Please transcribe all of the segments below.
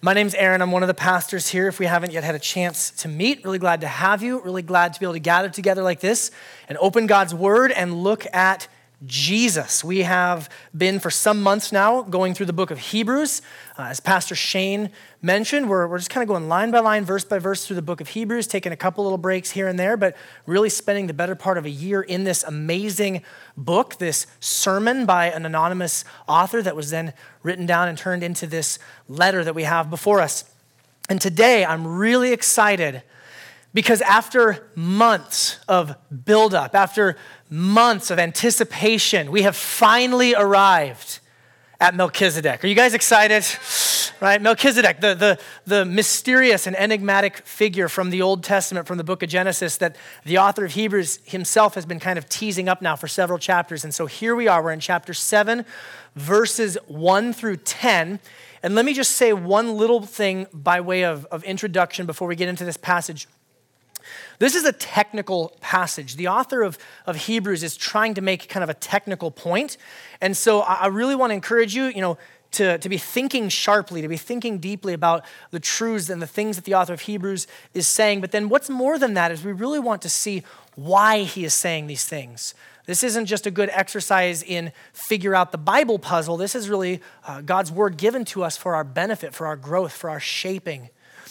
My name's Aaron. I'm one of the pastors here. If we haven't yet had a chance to meet, really glad to have you. Really glad to be able to gather together like this and open God's Word and look at Jesus. We have been for some months now going through the book of Hebrews. Uh, as Pastor Shane mentioned, we're, we're just kind of going line by line, verse by verse through the book of Hebrews, taking a couple little breaks here and there, but really spending the better part of a year in this amazing book, this sermon by an anonymous author that was then written down and turned into this letter that we have before us. And today I'm really excited because after months of buildup, after months of anticipation, we have finally arrived at Melchizedek. Are you guys excited? Right? Melchizedek, the, the, the mysterious and enigmatic figure from the Old Testament, from the book of Genesis, that the author of Hebrews himself has been kind of teasing up now for several chapters. And so here we are, we're in chapter 7, verses 1 through 10. And let me just say one little thing by way of, of introduction before we get into this passage. This is a technical passage. The author of, of Hebrews is trying to make kind of a technical point. And so I really want to encourage you, you know, to, to be thinking sharply, to be thinking deeply about the truths and the things that the author of Hebrews is saying. But then what's more than that is we really want to see why he is saying these things. This isn't just a good exercise in figure out the Bible puzzle. This is really uh, God's word given to us for our benefit, for our growth, for our shaping.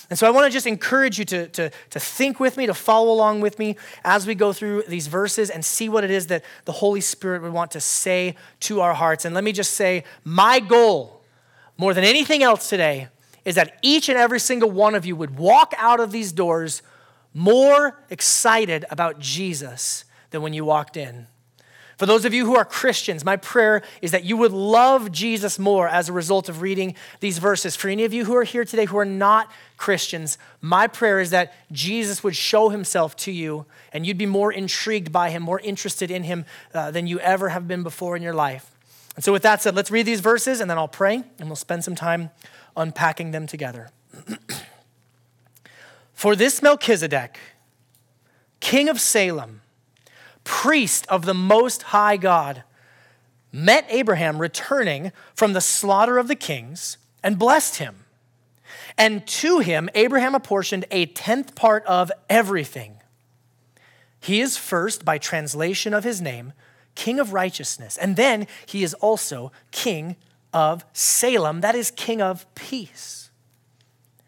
And so I want to just encourage you to, to, to think with me, to follow along with me as we go through these verses and see what it is that the Holy Spirit would want to say to our hearts. And let me just say, my goal, more than anything else today, is that each and every single one of you would walk out of these doors more excited about Jesus than when you walked in. For those of you who are Christians, my prayer is that you would love Jesus more as a result of reading these verses. For any of you who are here today who are not Christians, my prayer is that Jesus would show himself to you and you'd be more intrigued by him, more interested in him uh, than you ever have been before in your life. And so, with that said, let's read these verses and then I'll pray and we'll spend some time unpacking them together. For this Melchizedek, king of Salem, priest of the Most High God, met Abraham returning from the slaughter of the kings and blessed him. And to him, Abraham apportioned a tenth part of everything. He is first, by translation of his name, King of righteousness. And then he is also King of Salem, that is, King of peace.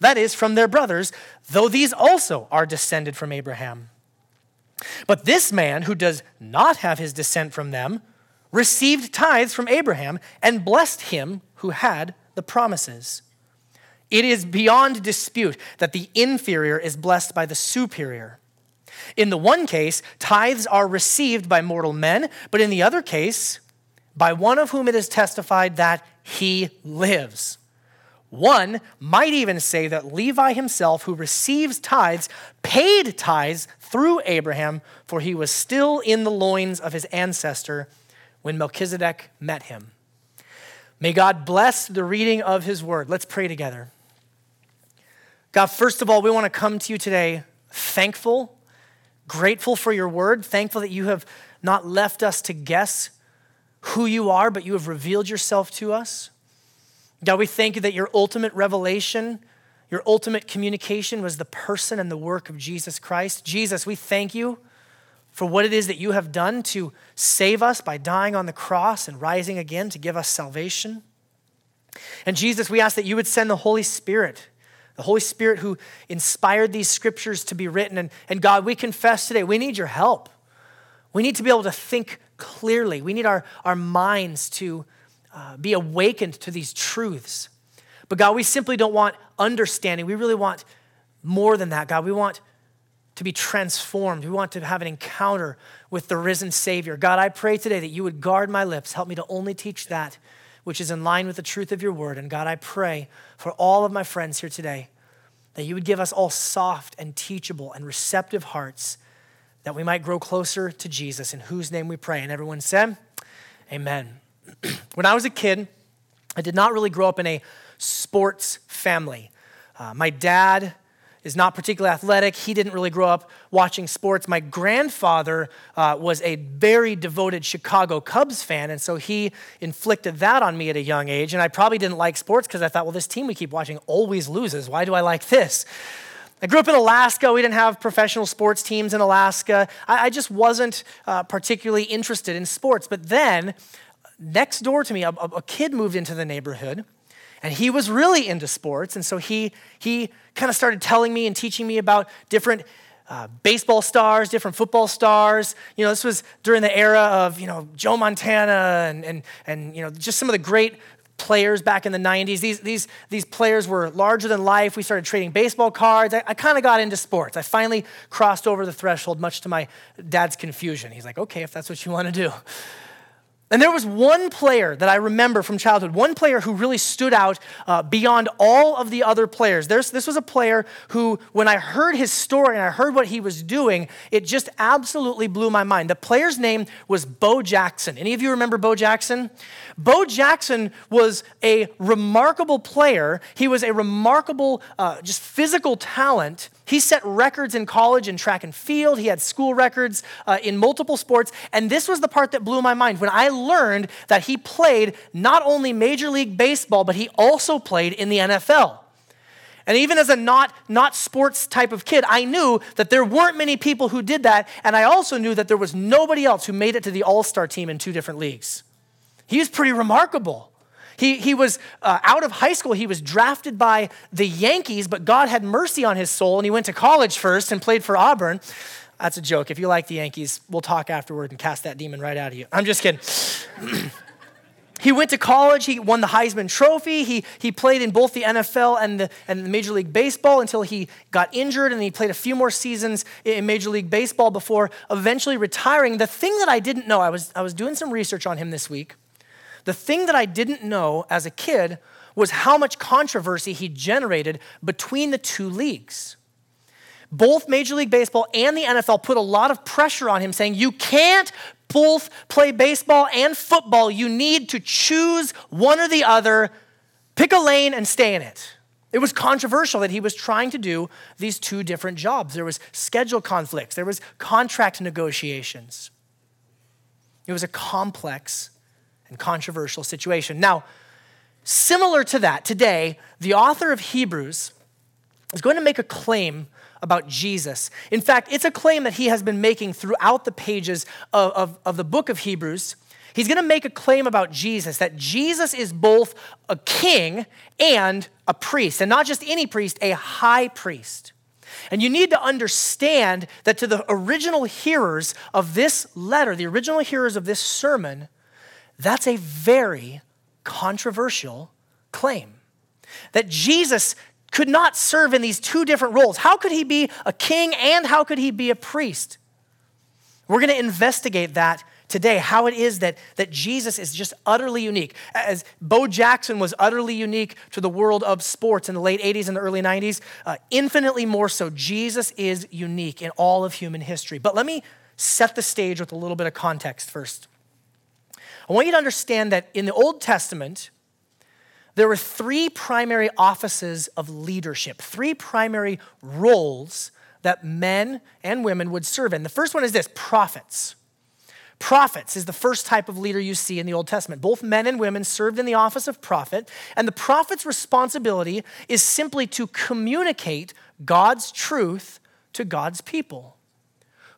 that is, from their brothers, though these also are descended from Abraham. But this man who does not have his descent from them received tithes from Abraham and blessed him who had the promises. It is beyond dispute that the inferior is blessed by the superior. In the one case, tithes are received by mortal men, but in the other case, by one of whom it is testified that he lives. One might even say that Levi himself, who receives tithes, paid tithes through Abraham, for he was still in the loins of his ancestor when Melchizedek met him. May God bless the reading of his word. Let's pray together. God, first of all, we want to come to you today thankful, grateful for your word, thankful that you have not left us to guess who you are, but you have revealed yourself to us. God, we thank you that your ultimate revelation, your ultimate communication was the person and the work of Jesus Christ. Jesus, we thank you for what it is that you have done to save us by dying on the cross and rising again to give us salvation. And Jesus, we ask that you would send the Holy Spirit, the Holy Spirit who inspired these scriptures to be written. And, and God, we confess today, we need your help. We need to be able to think clearly. We need our, our minds to uh, be awakened to these truths. But God, we simply don't want understanding. We really want more than that, God. We want to be transformed. We want to have an encounter with the risen Savior. God, I pray today that you would guard my lips. Help me to only teach that which is in line with the truth of your word. And God, I pray for all of my friends here today that you would give us all soft and teachable and receptive hearts that we might grow closer to Jesus, in whose name we pray. And everyone said, Amen. when I was a kid, I did not really grow up in a sports family. Uh, my dad is not particularly athletic. He didn't really grow up watching sports. My grandfather uh, was a very devoted Chicago Cubs fan, and so he inflicted that on me at a young age. And I probably didn't like sports because I thought, well, this team we keep watching always loses. Why do I like this? I grew up in Alaska. We didn't have professional sports teams in Alaska. I, I just wasn't uh, particularly interested in sports. But then, next door to me, a, a kid moved into the neighborhood and he was really into sports. And so he, he kind of started telling me and teaching me about different uh, baseball stars, different football stars. You know, this was during the era of, you know, Joe Montana and, and, and you know, just some of the great players back in the 90s. These, these, these players were larger than life. We started trading baseball cards. I, I kind of got into sports. I finally crossed over the threshold, much to my dad's confusion. He's like, okay, if that's what you want to do. And there was one player that I remember from childhood, one player who really stood out uh, beyond all of the other players. There's, this was a player who, when I heard his story and I heard what he was doing, it just absolutely blew my mind. The player's name was Bo Jackson. Any of you remember Bo Jackson? Bo Jackson was a remarkable player. He was a remarkable, uh, just physical talent. He set records in college in track and field. He had school records uh, in multiple sports. And this was the part that blew my mind when I learned that he played not only Major League Baseball, but he also played in the NFL. And even as a not, not sports type of kid, I knew that there weren't many people who did that. And I also knew that there was nobody else who made it to the all star team in two different leagues. He was pretty remarkable. He, he was uh, out of high school. He was drafted by the Yankees, but God had mercy on his soul, and he went to college first and played for Auburn. That's a joke. If you like the Yankees, we'll talk afterward and cast that demon right out of you. I'm just kidding. he went to college. He won the Heisman Trophy. He, he played in both the NFL and the, and the Major League Baseball until he got injured, and he played a few more seasons in Major League Baseball before eventually retiring. The thing that I didn't know, I was, I was doing some research on him this week. The thing that I didn't know as a kid was how much controversy he generated between the two leagues. Both Major League Baseball and the NFL put a lot of pressure on him, saying, You can't both play baseball and football. You need to choose one or the other, pick a lane and stay in it. It was controversial that he was trying to do these two different jobs. There was schedule conflicts, there was contract negotiations. It was a complex and controversial situation. Now, similar to that, today, the author of Hebrews is going to make a claim about Jesus. In fact, it's a claim that he has been making throughout the pages of, of, of the book of Hebrews. He's going to make a claim about Jesus that Jesus is both a king and a priest, and not just any priest, a high priest. And you need to understand that to the original hearers of this letter, the original hearers of this sermon, that's a very controversial claim. That Jesus could not serve in these two different roles. How could he be a king and how could he be a priest? We're going to investigate that today, how it is that, that Jesus is just utterly unique. As Bo Jackson was utterly unique to the world of sports in the late 80s and the early 90s, uh, infinitely more so, Jesus is unique in all of human history. But let me set the stage with a little bit of context first. I want you to understand that in the Old Testament, there were three primary offices of leadership, three primary roles that men and women would serve in. The first one is this prophets. Prophets is the first type of leader you see in the Old Testament. Both men and women served in the office of prophet, and the prophet's responsibility is simply to communicate God's truth to God's people.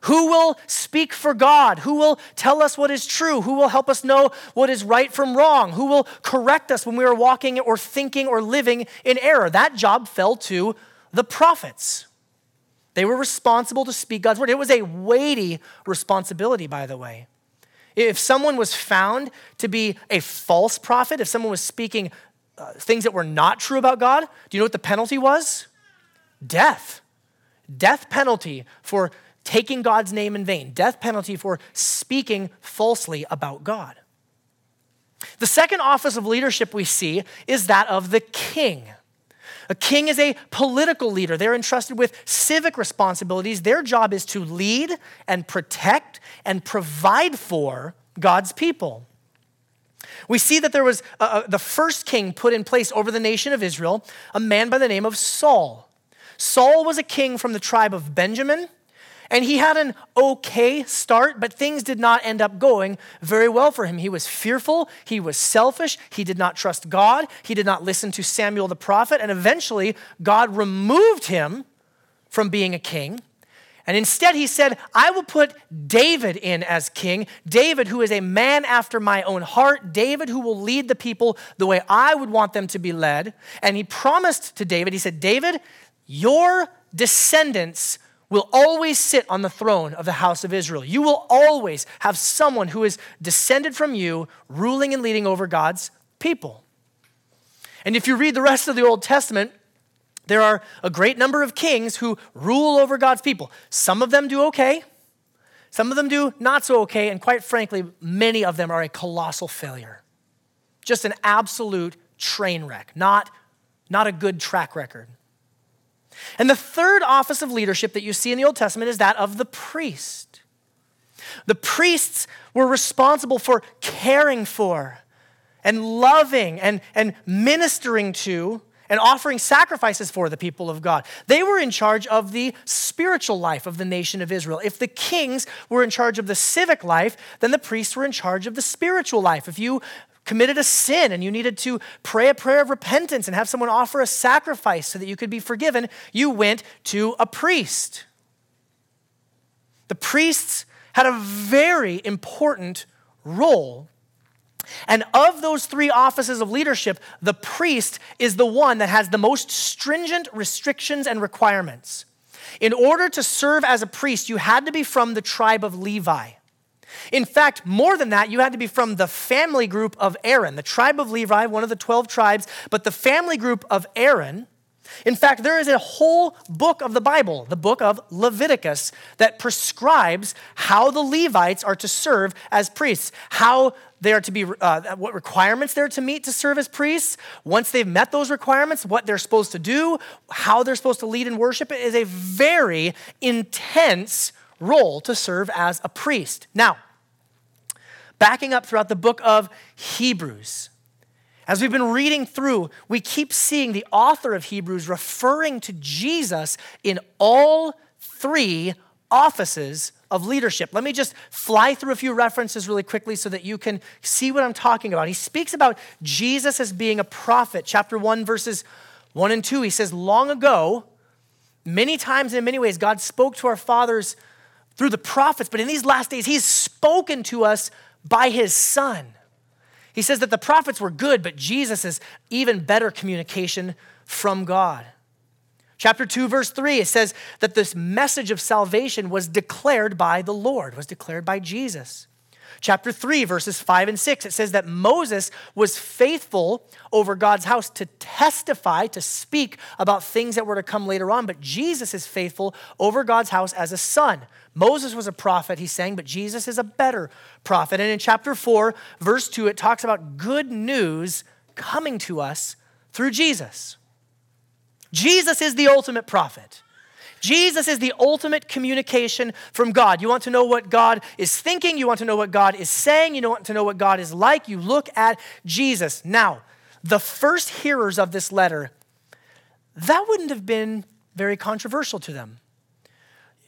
Who will speak for God? Who will tell us what is true? Who will help us know what is right from wrong? Who will correct us when we are walking or thinking or living in error? That job fell to the prophets. They were responsible to speak God's word. It was a weighty responsibility, by the way. If someone was found to be a false prophet, if someone was speaking uh, things that were not true about God, do you know what the penalty was? Death. Death penalty for taking God's name in vain, death penalty for speaking falsely about God. The second office of leadership we see is that of the king. A king is a political leader. They're entrusted with civic responsibilities. Their job is to lead and protect and provide for God's people. We see that there was uh, uh, the first king put in place over the nation of Israel, a man by the name of Saul. Saul was a king from the tribe of Benjamin, and he had an okay start, but things did not end up going very well for him. He was fearful, he was selfish, he did not trust God, he did not listen to Samuel the prophet, and eventually God removed him from being a king. And instead, he said, I will put David in as king. David, who is a man after my own heart. David, who will lead the people the way I would want them to be led. And he promised to David, he said, David, your descendants will always sit on the throne of the house of Israel. You will always have someone who is descended from you ruling and leading over God's people. And if you read the rest of the Old Testament, there are a great number of kings who rule over God's people. Some of them do okay, some of them do not so okay, and quite frankly, many of them are a colossal failure. Just an absolute train wreck, not, not a good track record. And the third office of leadership that you see in the Old Testament is that of the priest. The priests were responsible for caring for and loving and, and ministering to and offering sacrifices for the people of God. They were in charge of the spiritual life of the nation of Israel. If the kings were in charge of the civic life, then the priests were in charge of the spiritual life. If you committed a sin and you needed to pray a prayer of repentance and have someone offer a sacrifice so that you could be forgiven, you went to a priest. The priests had a very important role and of those three offices of leadership, the priest is the one that has the most stringent restrictions and requirements. In order to serve as a priest, you had to be from the tribe of Levi. In fact, more than that, you had to be from the family group of Aaron, the tribe of Levi, one of the 12 tribes, but the family group of Aaron. In fact, there is a whole book of the Bible, the book of Leviticus, that prescribes how the Levites are to serve as priests, how they are to be, uh, what requirements they're to meet to serve as priests. Once they've met those requirements, what they're supposed to do, how they're supposed to lead and worship. It is a very intense role to serve as a priest. Now, backing up throughout the book of Hebrews, as we've been reading through, we keep seeing the author of Hebrews referring to Jesus in all three offices of leadership. Let me just fly through a few references really quickly so that you can see what I'm talking about. He speaks about Jesus as being a prophet. Chapter 1, verses 1 and 2, he says, Long ago, many times and in many ways, God spoke to our fathers through the prophets, but in these last days, he's spoken to us by his son. He says that the prophets were good, but Jesus is even better communication from God. Chapter 2, verse 3, it says that this message of salvation was declared by the Lord, was declared by Jesus. Chapter 3, verses 5 and 6, it says that Moses was faithful over God's house to testify, to speak about things that were to come later on, but Jesus is faithful over God's house as a son. Moses was a prophet, he's saying, but Jesus is a better prophet. And in chapter 4, verse 2, it talks about good news coming to us through Jesus. Jesus is the ultimate prophet. Jesus is the ultimate communication from God. You want to know what God is thinking, you want to know what God is saying, you want to know what God is like, you look at Jesus. Now, the first hearers of this letter, that wouldn't have been very controversial to them.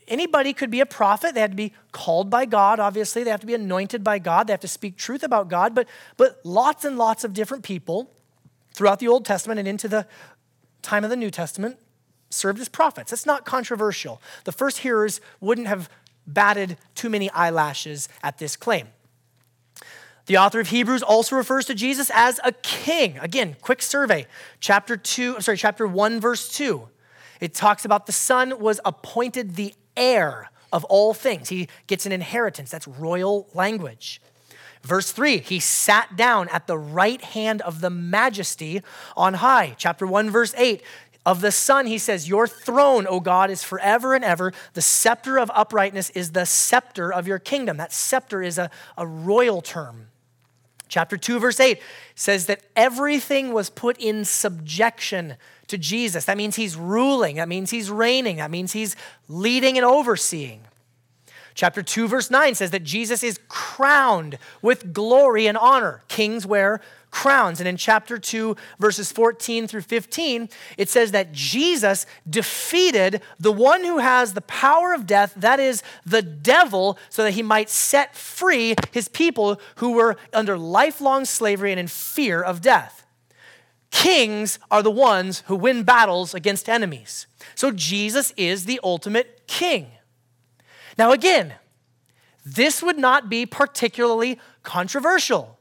Anybody could be a prophet. They had to be called by God, obviously. They have to be anointed by God. They have to speak truth about God. But, but lots and lots of different people throughout the Old Testament and into the time of the New Testament served as prophets. That's not controversial. The first hearers wouldn't have batted too many eyelashes at this claim. The author of Hebrews also refers to Jesus as a king. Again, quick survey. Chapter 2, sorry, chapter 1 verse 2. It talks about the son was appointed the heir of all things. He gets an inheritance. That's royal language. Verse 3, he sat down at the right hand of the majesty on high. Chapter 1, verse 8, of the Son, he says, Your throne, O God, is forever and ever. The scepter of uprightness is the scepter of your kingdom. That scepter is a, a royal term. Chapter 2, verse 8 says that everything was put in subjection to Jesus. That means he's ruling, that means he's reigning, that means he's leading and overseeing. Chapter 2, verse 9 says that Jesus is crowned with glory and honor. Kings wear crowns. And in chapter 2, verses 14 through 15, it says that Jesus defeated the one who has the power of death, that is, the devil, so that he might set free his people who were under lifelong slavery and in fear of death. Kings are the ones who win battles against enemies. So Jesus is the ultimate king. Now, again, this would not be particularly controversial.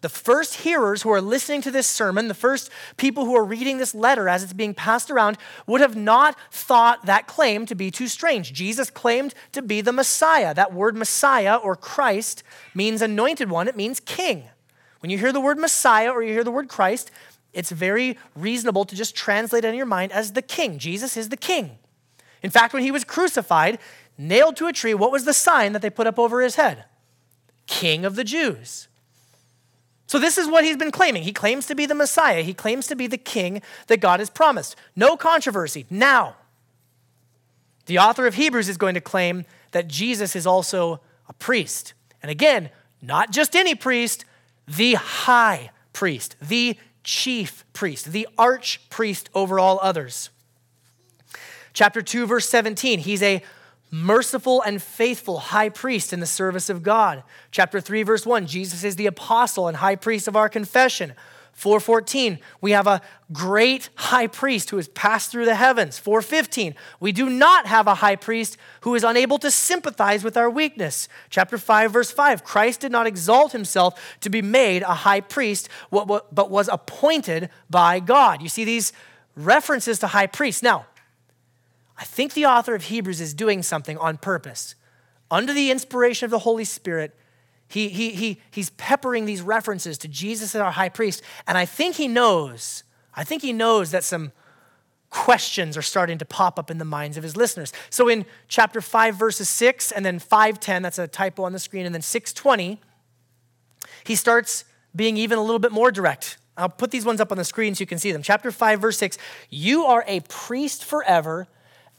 The first hearers who are listening to this sermon, the first people who are reading this letter as it's being passed around, would have not thought that claim to be too strange. Jesus claimed to be the Messiah. That word Messiah or Christ means anointed one, it means king. When you hear the word Messiah or you hear the word Christ, it's very reasonable to just translate it in your mind as the king. Jesus is the king. In fact, when he was crucified, nailed to a tree, what was the sign that they put up over his head? King of the Jews. So, this is what he's been claiming. He claims to be the Messiah, he claims to be the king that God has promised. No controversy. Now, the author of Hebrews is going to claim that Jesus is also a priest. And again, not just any priest, the high priest, the chief priest, the arch priest over all others. Chapter 2, verse 17, he's a merciful and faithful high priest in the service of God. Chapter 3 verse 1, Jesus is the apostle and high priest of our confession. 414, we have a great high priest who has passed through the heavens. 415, we do not have a high priest who is unable to sympathize with our weakness. Chapter 5, verse 5, Christ did not exalt himself to be made a high priest, but was appointed by God. You see these references to high priests. Now, I think the author of Hebrews is doing something on purpose. Under the inspiration of the Holy Spirit, he, he, he, he's peppering these references to Jesus as our high priest. And I think he knows, I think he knows that some questions are starting to pop up in the minds of his listeners. So in chapter 5, verses 6, and then 510, that's a typo on the screen, and then 620, he starts being even a little bit more direct. I'll put these ones up on the screen so you can see them. Chapter 5, verse 6 You are a priest forever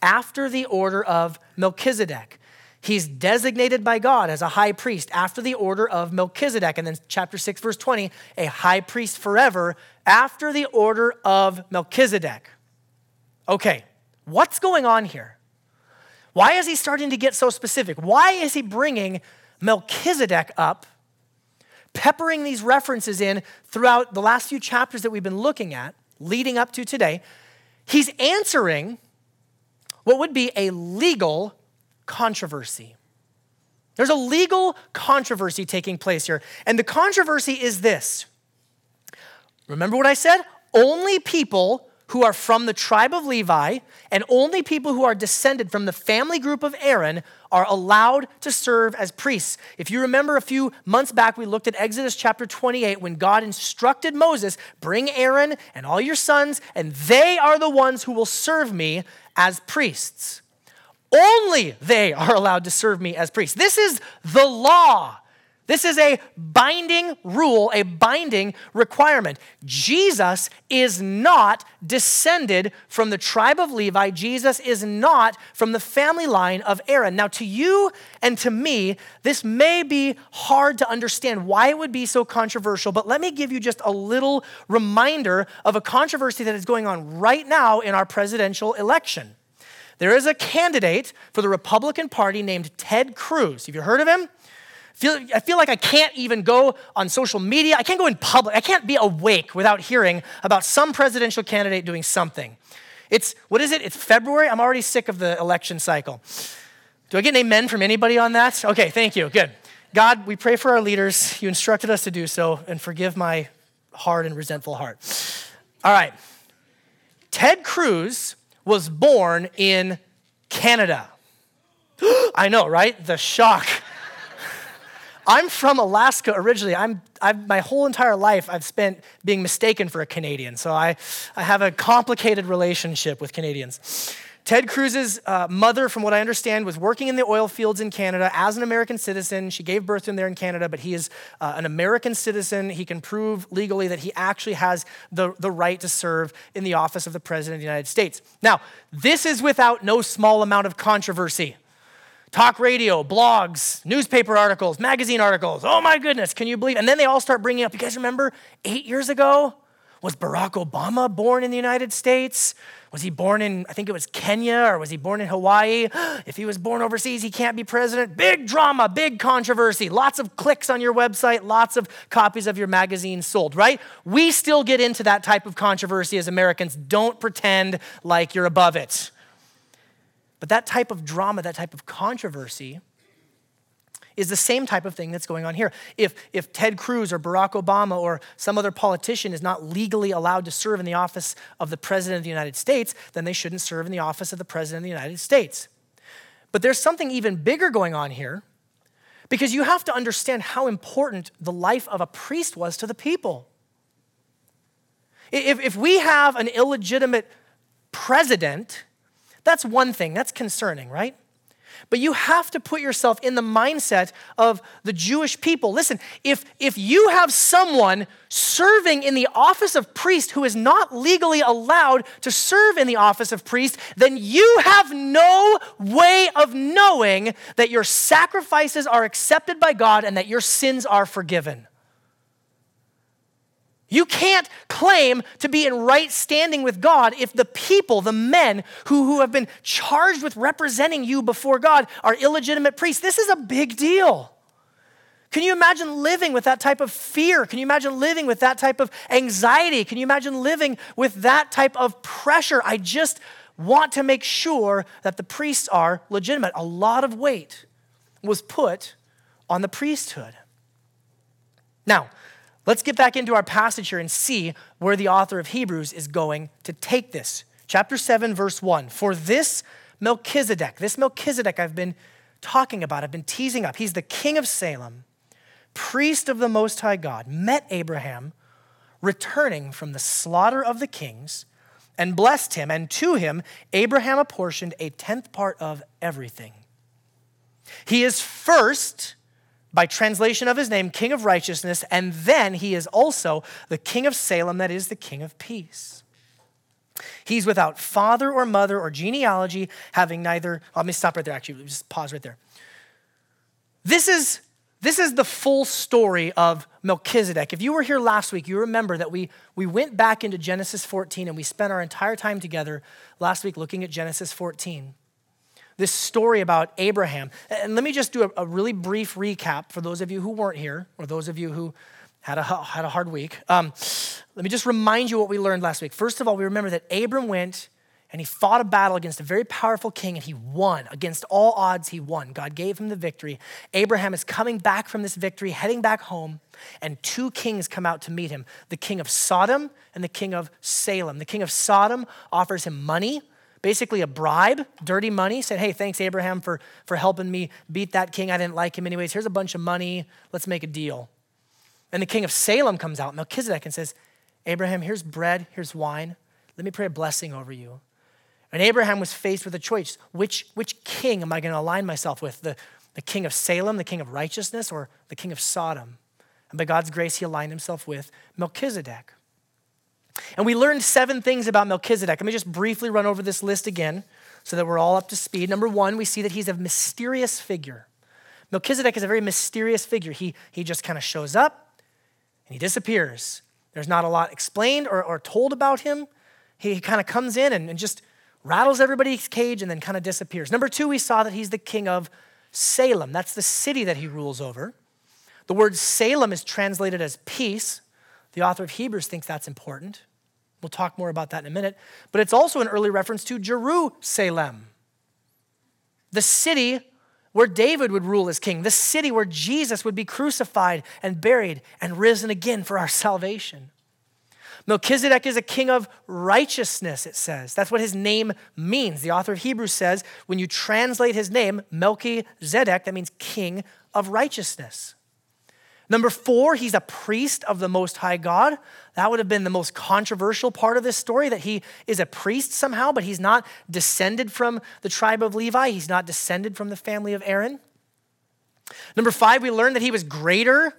after the order of Melchizedek. He's designated by God as a high priest after the order of Melchizedek. And then, chapter 6, verse 20, a high priest forever after the order of Melchizedek. Okay, what's going on here? Why is he starting to get so specific? Why is he bringing Melchizedek up, peppering these references in throughout the last few chapters that we've been looking at, leading up to today? He's answering what would be a legal controversy. There's a legal controversy taking place here. And the controversy is this. Remember what I said? Only people who are from the tribe of Levi and only people who are descended from the family group of Aaron are allowed to serve as priests. If you remember a few months back, we looked at Exodus chapter 28 when God instructed Moses, Bring Aaron and all your sons, and they are the ones who will serve me as priests. Only they are allowed to serve me as priests. This is the law. This is a binding rule, a binding requirement. Jesus is not descended from the tribe of Levi. Jesus is not from the family line of Aaron. Now, to you and to me, this may be hard to understand why it would be so controversial, but let me give you just a little reminder of a controversy that is going on right now in our presidential election. There is a candidate for the Republican Party named Ted Cruz. Have you heard of him? I feel like I can't even go on social media. I can't go in public. I can't be awake without hearing about some presidential candidate doing something. It's, what is it? It's February. I'm already sick of the election cycle. Do I get an amen from anybody on that? Okay, thank you. Good. God, we pray for our leaders. You instructed us to do so, and forgive my hard and resentful heart. All right. Ted Cruz was born in Canada. I know, right? The shock. I'm from Alaska originally. I'm, I've, my whole entire life I've spent being mistaken for a Canadian, so I, I have a complicated relationship with Canadians. Ted Cruz's uh, mother, from what I understand, was working in the oil fields in Canada as an American citizen. She gave birth to him there in Canada, but he is uh, an American citizen. He can prove legally that he actually has the, the right to serve in the office of the President of the United States. Now, this is without no small amount of controversy. Talk radio, blogs, newspaper articles, magazine articles. Oh my goodness, can you believe? And then they all start bringing up, you guys remember eight years ago? Was Barack Obama born in the United States? Was he born in, I think it was Kenya, or was he born in Hawaii? If he was born overseas, he can't be president. Big drama, big controversy, lots of clicks on your website, lots of copies of your magazine sold, right? We still get into that type of controversy as Americans. Don't pretend like you're above it. But that type of drama, that type of controversy, is the same type of thing that's going on here. If, if Ted Cruz or Barack Obama or some other politician is not legally allowed to serve in the office of the President of the United States, then they shouldn't serve in the office of the President of the United States. But there's something even bigger going on here because you have to understand how important the life of a priest was to the people. If, if we have an illegitimate president, that's one thing, that's concerning, right? But you have to put yourself in the mindset of the Jewish people. Listen, if, if you have someone serving in the office of priest who is not legally allowed to serve in the office of priest, then you have no way of knowing that your sacrifices are accepted by God and that your sins are forgiven. You can't claim to be in right standing with God if the people, the men who, who have been charged with representing you before God, are illegitimate priests. This is a big deal. Can you imagine living with that type of fear? Can you imagine living with that type of anxiety? Can you imagine living with that type of pressure? I just want to make sure that the priests are legitimate. A lot of weight was put on the priesthood. Now, Let's get back into our passage here and see where the author of Hebrews is going to take this. Chapter 7, verse 1. For this Melchizedek, this Melchizedek I've been talking about, I've been teasing up, he's the king of Salem, priest of the Most High God, met Abraham returning from the slaughter of the kings and blessed him, and to him Abraham apportioned a tenth part of everything. He is first by translation of his name, King of Righteousness, and then he is also the King of Salem, that is the King of Peace. He's without father or mother or genealogy, having neither. Let me stop right there, actually, just pause right there. This is, this is the full story of Melchizedek. If you were here last week, you remember that we, we went back into Genesis 14 and we spent our entire time together last week looking at Genesis 14 this story about Abraham. And let me just do a, a, really brief recap for those of you who weren't here or those of you who had a, had a hard week. Um, let me just remind you what we learned last week. First of all, we remember that Abram went and he fought a battle against a very powerful king and he won. Against all odds, he won. God gave him the victory. Abraham is coming back from this victory, heading back home, and two kings come out to meet him the king of Sodom and the king of Salem. The king of Sodom offers him money basically a bribe, dirty money, said, Hey, thanks, Abraham, for, for helping me beat that king. I didn't like him anyways. Here's a bunch of money. Let's make a deal. And the king of Salem comes out, Melchizedek, and says, Abraham, here's bread, here's wine. Let me pray a blessing over you. And Abraham was faced with a choice which, which king am I going to align myself with? The, the king of Salem, the king of righteousness, or the king of Sodom? And by God's grace, he aligned himself with Melchizedek. And we learned seven things about Melchizedek. Let me just briefly run over this list again so that we're all up to speed. Number one, we see that he's a mysterious figure. Melchizedek is a very mysterious figure. He, he just kind of shows up and he disappears. There's not a lot explained or, or told about him. He kind of comes in and, and just rattles everybody's cage and then kind of disappears. Number two, we saw that he's the king of Salem. That's the city that he rules over. The word Salem is translated as peace. The author of Hebrews thinks that's important. We'll talk more about that in a minute. But it's also an early reference to Jerusalem, the city where David would rule as king, the city where Jesus would be crucified and buried and risen again for our salvation. Melchizedek is a king of righteousness, it says. That's what his name means. The author of Hebrews says when you translate his name, Melchizedek, that means king of righteousness. Number four, he's a priest of the Most High God. That would have been the most controversial part of this story that he is a priest somehow, but he's not descended from the tribe of Levi. He's not descended from the family of Aaron. Number five, we learned that he was greater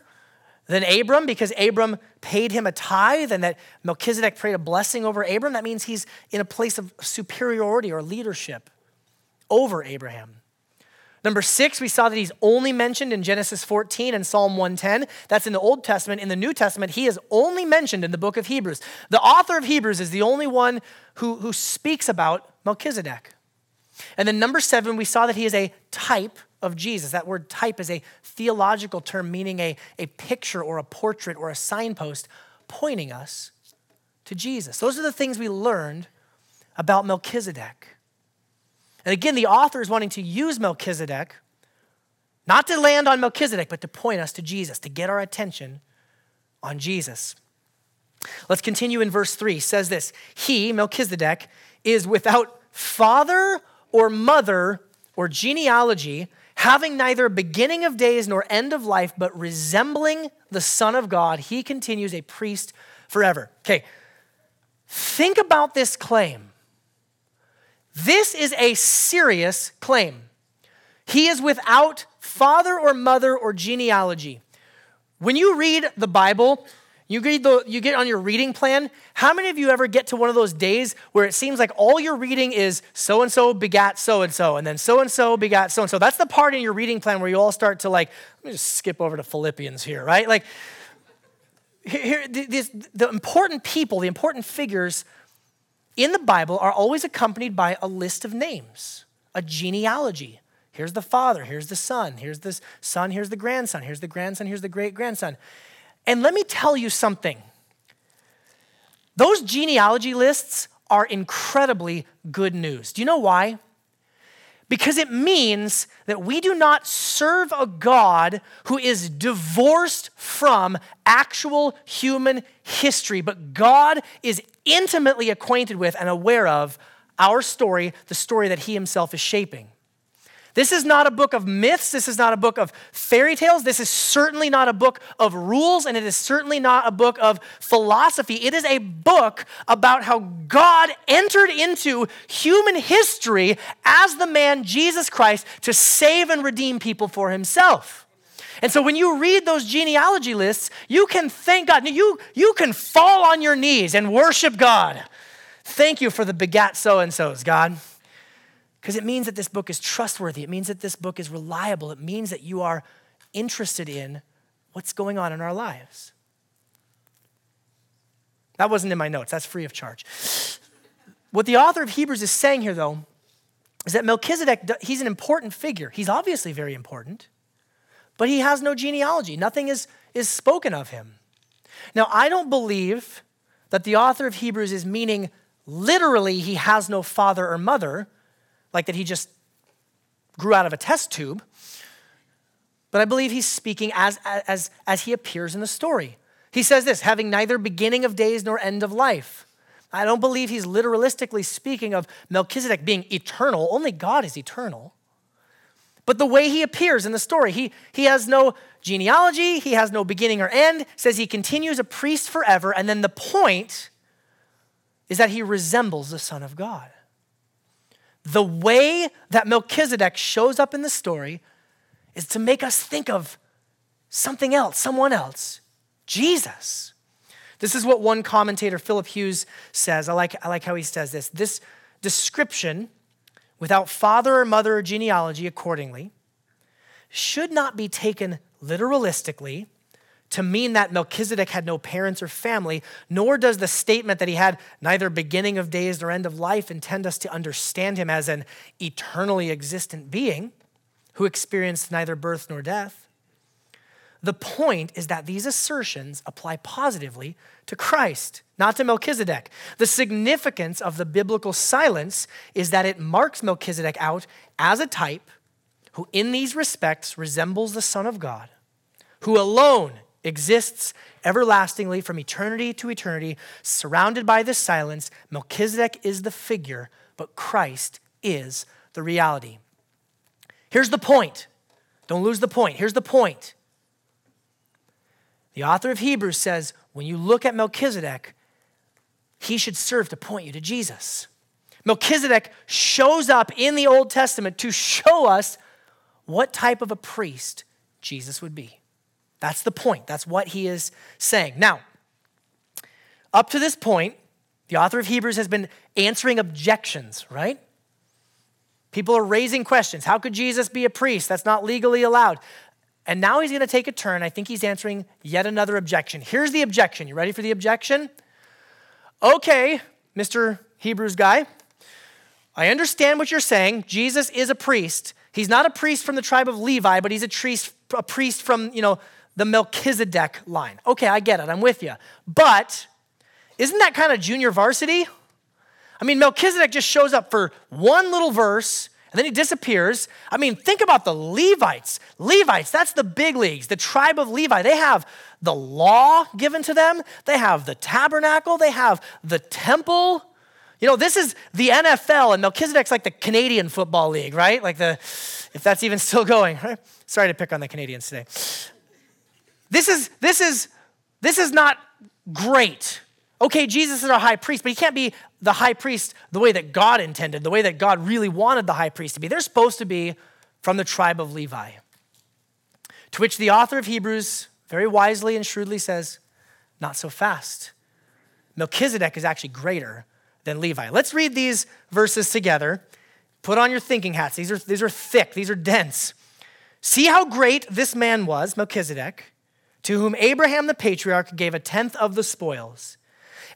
than Abram because Abram paid him a tithe and that Melchizedek prayed a blessing over Abram. That means he's in a place of superiority or leadership over Abraham. Number six, we saw that he's only mentioned in Genesis 14 and Psalm 110. That's in the Old Testament. In the New Testament, he is only mentioned in the book of Hebrews. The author of Hebrews is the only one who, who speaks about Melchizedek. And then number seven, we saw that he is a type of Jesus. That word type is a theological term meaning a, a picture or a portrait or a signpost pointing us to Jesus. Those are the things we learned about Melchizedek. And again, the author is wanting to use Melchizedek, not to land on Melchizedek, but to point us to Jesus, to get our attention on Jesus. Let's continue in verse 3. It says this He, Melchizedek, is without father or mother or genealogy, having neither beginning of days nor end of life, but resembling the Son of God. He continues a priest forever. Okay, think about this claim. This is a serious claim. He is without father or mother or genealogy. When you read the Bible, you, read the, you get on your reading plan. How many of you ever get to one of those days where it seems like all you're reading is so and so begat so and so, and then so and so begat so and so? That's the part in your reading plan where you all start to like, let me just skip over to Philippians here, right? Like, here, the important people, the important figures in the Bible are always accompanied by a list of names, a genealogy. Here's the father, here's the son, here's the son, here's the grandson, here's the grandson, here's the great grandson. And let me tell you something those genealogy lists are incredibly good news. Do you know why? Because it means that we do not serve a God who is divorced from actual human history, but God is intimately acquainted with and aware of our story, the story that He Himself is shaping. This is not a book of myths. This is not a book of fairy tales. This is certainly not a book of rules, and it is certainly not a book of philosophy. It is a book about how God entered into human history as the man Jesus Christ to save and redeem people for himself. And so when you read those genealogy lists, you can thank God. You, you can fall on your knees and worship God. Thank you for the begat so and so's, God. Because it means that this book is trustworthy. It means that this book is reliable. It means that you are interested in what's going on in our lives. That wasn't in my notes, that's free of charge. What the author of Hebrews is saying here, though, is that Melchizedek, he's an important figure. He's obviously very important, but he has no genealogy. Nothing is, is spoken of him. Now, I don't believe that the author of Hebrews is meaning literally he has no father or mother like that he just grew out of a test tube. But I believe he's speaking as, as, as he appears in the story. He says this having neither beginning of days nor end of life. I don't believe he's literalistically speaking of Melchizedek being eternal. Only God is eternal. But the way he appears in the story, he, he has no genealogy, he has no beginning or end, says he continues a priest forever, and then the point is that he resembles the Son of God. The way that Melchizedek shows up in the story is to make us think of something else, someone else, Jesus. This is what one commentator, Philip Hughes, says. I like, I like how he says this. This description, without father or mother or genealogy accordingly, should not be taken literalistically to mean that Melchizedek had no parents or family, nor does the statement that he had neither beginning of days nor end of life intend us to understand him as an eternally existent being who experienced neither birth nor death. The point is that these assertions apply positively to Christ, not to Melchizedek. The significance of the biblical silence is that it marks Melchizedek out as a type who, in these respects, resembles the Son of God, who alone exists everlastingly from eternity to eternity, surrounded by this silence. Melchizedek is the figure, but Christ is the reality. Here's the point. Don't lose the point. Here's the point. The author of Hebrews says when you look at Melchizedek, he should serve to point you to Jesus. Melchizedek shows up in the Old Testament to show us what type of a priest Jesus would be. That's the point. That's what he is saying. Now, up to this point, the author of Hebrews has been answering objections, right? People are raising questions. How could Jesus be a priest? That's not legally allowed. And now he's going to take a turn. I think he's answering yet another objection. Here's the objection. You ready for the objection? Okay, Mr. Hebrews guy, I understand what you're saying. Jesus is a priest. He's not a priest from the tribe of Levi, but he's a priest, a priest from, you know, the Melchizedek line. Okay, I get it. I'm with you. But isn't that kind of junior varsity? I mean, Melchizedek just shows up for one little verse and then he disappears. I mean, think about the Levites. Levites, that's the big leagues, the tribe of Levi. They have the law given to them, they have the tabernacle, they have the temple. You know, this is the NFL, and Melchizedek's like the Canadian Football League, right? Like the, if that's even still going. Right? Sorry to pick on the Canadians today. This is, this is, this is not great. Okay, Jesus is our high priest, but he can't be the high priest the way that God intended, the way that God really wanted the high priest to be. They're supposed to be from the tribe of Levi. To which the author of Hebrews very wisely and shrewdly says, Not so fast. Melchizedek is actually greater than Levi. Let's read these verses together. Put on your thinking hats. These are, these are thick, these are dense. See how great this man was, Melchizedek, to whom Abraham the patriarch gave a tenth of the spoils.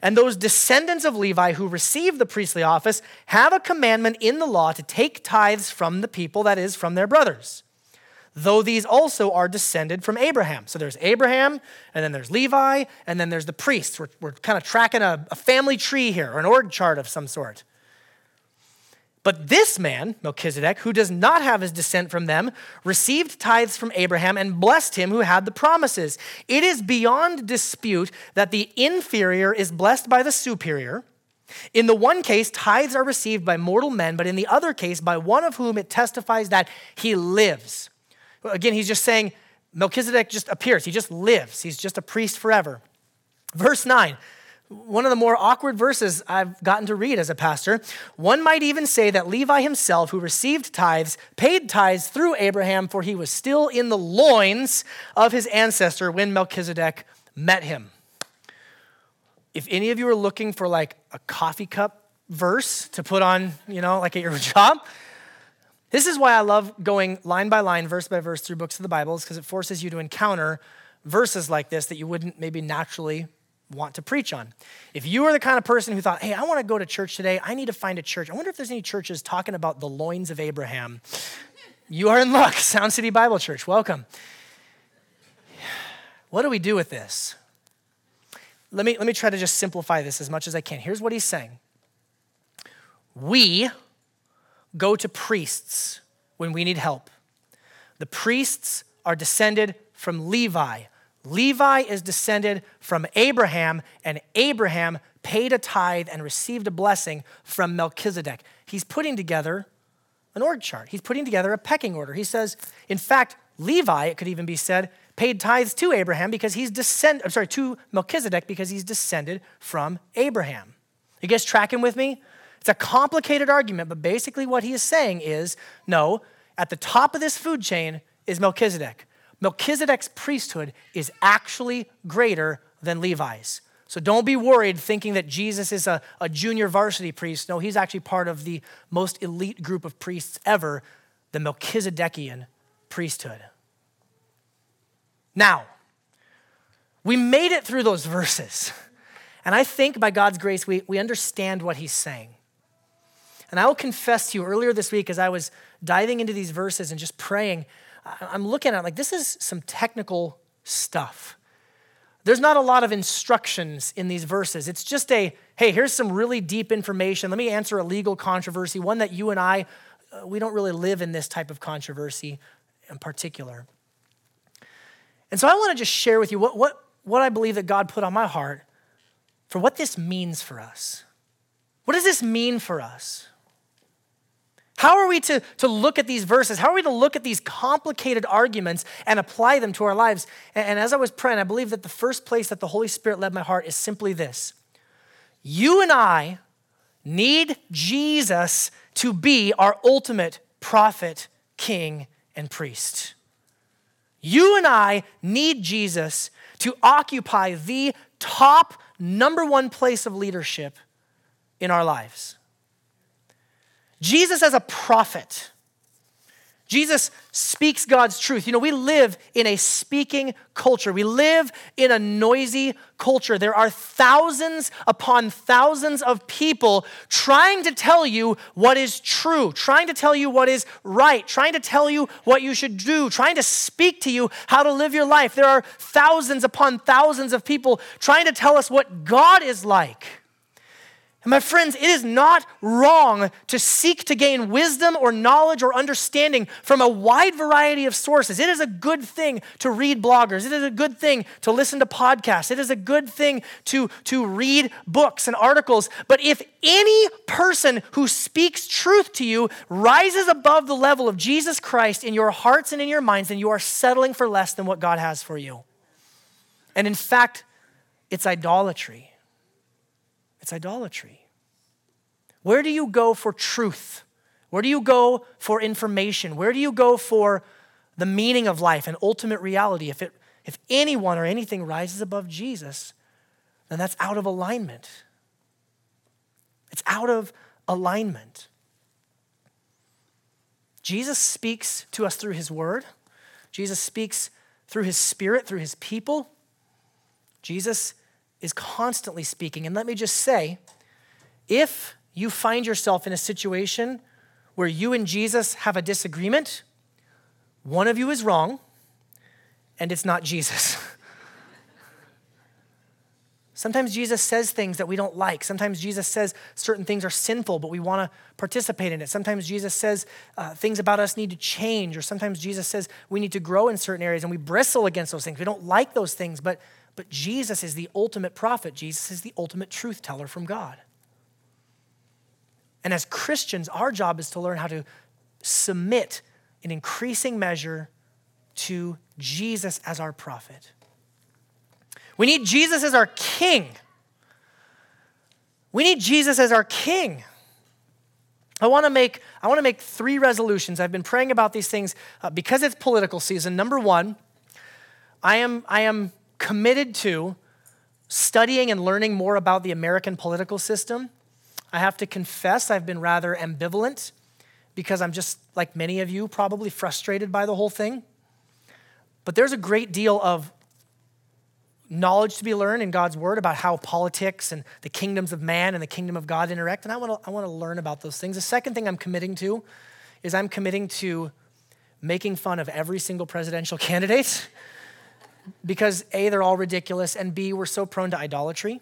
And those descendants of Levi who receive the priestly office have a commandment in the law to take tithes from the people, that is, from their brothers. Though these also are descended from Abraham. So there's Abraham, and then there's Levi, and then there's the priests. We're, we're kind of tracking a, a family tree here, or an org chart of some sort. But this man, Melchizedek, who does not have his descent from them, received tithes from Abraham and blessed him who had the promises. It is beyond dispute that the inferior is blessed by the superior. In the one case, tithes are received by mortal men, but in the other case, by one of whom it testifies that he lives. Again, he's just saying Melchizedek just appears, he just lives, he's just a priest forever. Verse 9 one of the more awkward verses I've gotten to read as a pastor. One might even say that Levi himself, who received tithes, paid tithes through Abraham, for he was still in the loins of his ancestor when Melchizedek met him. If any of you are looking for like a coffee cup verse to put on, you know, like at your job, this is why I love going line by line, verse by verse through books of the Bibles, because it forces you to encounter verses like this that you wouldn't maybe naturally want to preach on. If you are the kind of person who thought, hey, I want to go to church today, I need to find a church. I wonder if there's any churches talking about the loins of Abraham. You are in luck. Sound City Bible Church, welcome. What do we do with this? Let me, let me try to just simplify this as much as I can. Here's what he's saying We go to priests when we need help. The priests are descended from Levi, Levi is descended from Abraham, and Abraham paid a tithe and received a blessing from Melchizedek. He's putting together an org chart. He's putting together a pecking order. He says, in fact, Levi, it could even be said, paid tithes to Abraham because he's descend I'm sorry, to Melchizedek because he's descended from Abraham. You guys tracking with me? It's a complicated argument, but basically what he is saying is no, at the top of this food chain is Melchizedek. Melchizedek's priesthood is actually greater than Levi's. So don't be worried thinking that Jesus is a, a junior varsity priest. No, he's actually part of the most elite group of priests ever, the Melchizedekian priesthood. Now, we made it through those verses. And I think by God's grace, we, we understand what he's saying. And I will confess to you earlier this week as I was diving into these verses and just praying, I'm looking at it like this is some technical stuff. There's not a lot of instructions in these verses. It's just a, hey, here's some really deep information. Let me answer a legal controversy, one that you and I, uh, we don't really live in this type of controversy in particular. And so I want to just share with you what, what, what I believe that God put on my heart for what this means for us. What does this mean for us? How are we to, to look at these verses? How are we to look at these complicated arguments and apply them to our lives? And, and as I was praying, I believe that the first place that the Holy Spirit led my heart is simply this You and I need Jesus to be our ultimate prophet, king, and priest. You and I need Jesus to occupy the top number one place of leadership in our lives. Jesus as a prophet Jesus speaks God's truth. You know, we live in a speaking culture. We live in a noisy culture. There are thousands upon thousands of people trying to tell you what is true, trying to tell you what is right, trying to tell you what you should do, trying to speak to you how to live your life. There are thousands upon thousands of people trying to tell us what God is like. And my friends, it is not wrong to seek to gain wisdom or knowledge or understanding from a wide variety of sources. It is a good thing to read bloggers. It is a good thing to listen to podcasts. It is a good thing to, to read books and articles. But if any person who speaks truth to you rises above the level of Jesus Christ in your hearts and in your minds, then you are settling for less than what God has for you. And in fact, it's idolatry. It's idolatry. Where do you go for truth? Where do you go for information? Where do you go for the meaning of life and ultimate reality? If, it, if anyone or anything rises above Jesus, then that's out of alignment. It's out of alignment. Jesus speaks to us through his word. Jesus speaks through his spirit, through his people. Jesus is constantly speaking. And let me just say if you find yourself in a situation where you and Jesus have a disagreement, one of you is wrong, and it's not Jesus. Sometimes Jesus says things that we don't like. Sometimes Jesus says certain things are sinful, but we want to participate in it. Sometimes Jesus says uh, things about us need to change, or sometimes Jesus says we need to grow in certain areas, and we bristle against those things. We don't like those things, but but Jesus is the ultimate prophet, Jesus is the ultimate truth teller from God. And as Christians, our job is to learn how to submit in increasing measure to Jesus as our prophet. We need Jesus as our king. We need Jesus as our king. I want to make I want to make three resolutions. I've been praying about these things uh, because it's political season. Number 1, I am I am committed to studying and learning more about the American political system. I have to confess, I've been rather ambivalent because I'm just, like many of you, probably frustrated by the whole thing. But there's a great deal of knowledge to be learned in God's word about how politics and the kingdoms of man and the kingdom of God interact. And I want to I want to learn about those things. The second thing I'm committing to is I'm committing to making fun of every single presidential candidate because A, they're all ridiculous, and B, we're so prone to idolatry.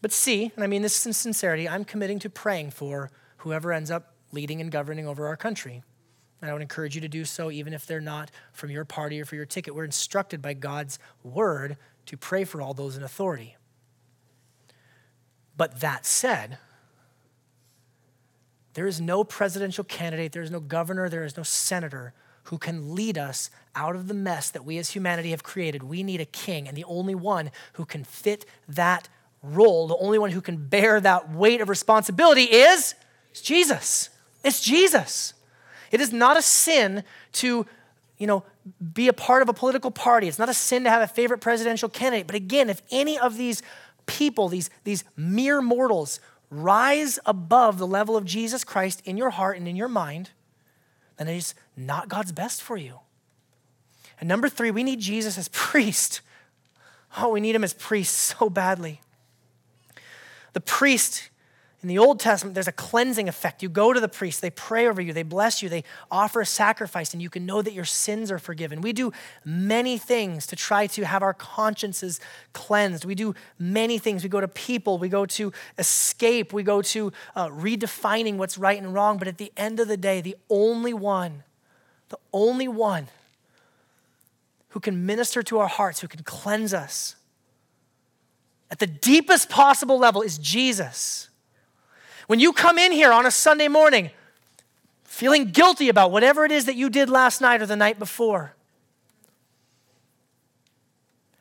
But C, and I mean this in sincerity, I'm committing to praying for whoever ends up leading and governing over our country. And I would encourage you to do so even if they're not from your party or for your ticket. We're instructed by God's word to pray for all those in authority. But that said, there is no presidential candidate, there is no governor, there is no senator who can lead us out of the mess that we as humanity have created. We need a king, and the only one who can fit that role, the only one who can bear that weight of responsibility is, is Jesus. It's Jesus. It is not a sin to, you know, be a part of a political party. It's not a sin to have a favorite presidential candidate. But again, if any of these people, these, these mere mortals, rise above the level of Jesus Christ in your heart and in your mind, then it is not God's best for you. And number three, we need Jesus as priest. Oh, we need him as priest so badly. The priest in the Old Testament, there's a cleansing effect. You go to the priest, they pray over you, they bless you, they offer a sacrifice, and you can know that your sins are forgiven. We do many things to try to have our consciences cleansed. We do many things. We go to people, we go to escape, we go to uh, redefining what's right and wrong. But at the end of the day, the only one, the only one who can minister to our hearts, who can cleanse us at the deepest possible level is Jesus. When you come in here on a Sunday morning, feeling guilty about whatever it is that you did last night or the night before.